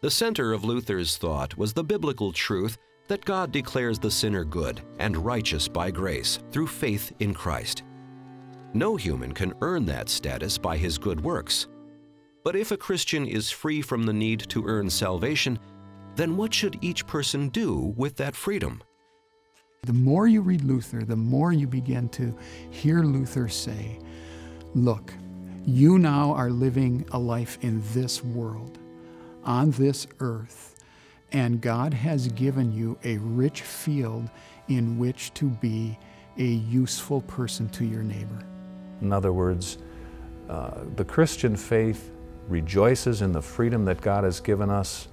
The center of Luther's thought was the biblical truth that God declares the sinner good and righteous by grace through faith in Christ. No human can earn that status by his good works. But if a Christian is free from the need to earn salvation, then what should each person do with that freedom? The more you read Luther, the more you begin to hear Luther say, Look, you now are living a life in this world, on this earth, and God has given you a rich field in which to be a useful person to your neighbor. In other words, uh, the Christian faith rejoices in the freedom that God has given us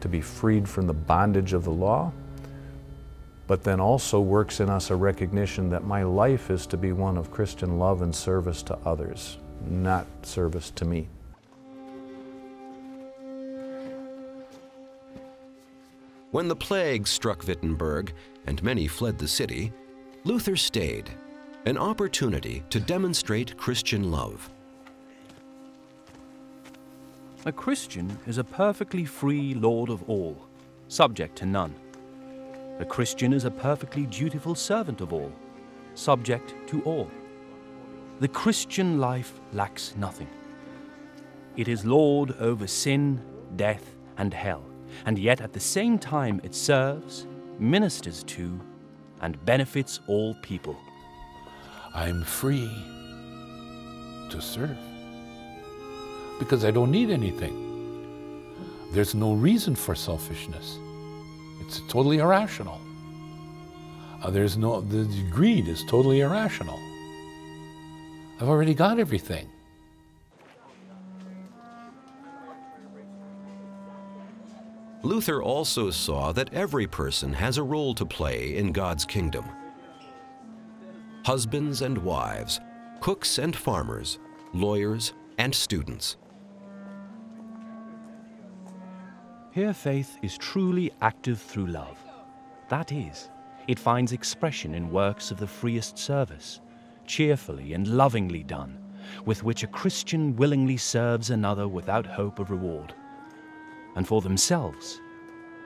to be freed from the bondage of the law, but then also works in us a recognition that my life is to be one of Christian love and service to others, not service to me. When the plague struck Wittenberg and many fled the city, Luther stayed, an opportunity to demonstrate Christian love. A Christian is a perfectly free lord of all, subject to none. A Christian is a perfectly dutiful servant of all, subject to all. The Christian life lacks nothing. It is lord over sin, death, and hell, and yet at the same time it serves, ministers to, and benefits all people. I'm free to serve because I don't need anything. There's no reason for selfishness. It's totally irrational. Uh, there's no, the greed is totally irrational. I've already got everything. Luther also saw that every person has a role to play in God's kingdom. Husbands and wives, cooks and farmers, lawyers and students. Here, faith is truly active through love. That is, it finds expression in works of the freest service, cheerfully and lovingly done, with which a Christian willingly serves another without hope of reward. And for themselves,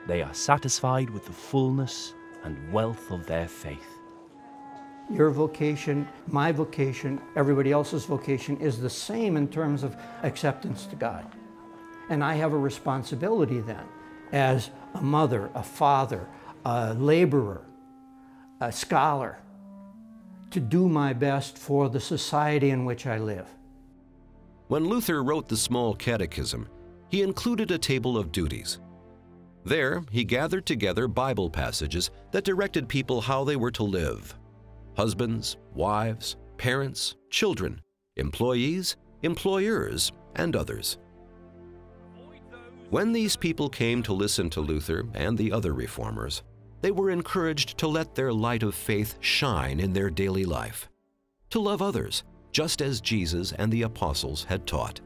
they are satisfied with the fullness and wealth of their faith. Your vocation, my vocation, everybody else's vocation is the same in terms of acceptance to God. And I have a responsibility then as a mother, a father, a laborer, a scholar, to do my best for the society in which I live. When Luther wrote the Small Catechism, he included a table of duties. There, he gathered together Bible passages that directed people how they were to live husbands, wives, parents, children, employees, employers, and others. When these people came to listen to Luther and the other reformers, they were encouraged to let their light of faith shine in their daily life, to love others, just as Jesus and the apostles had taught.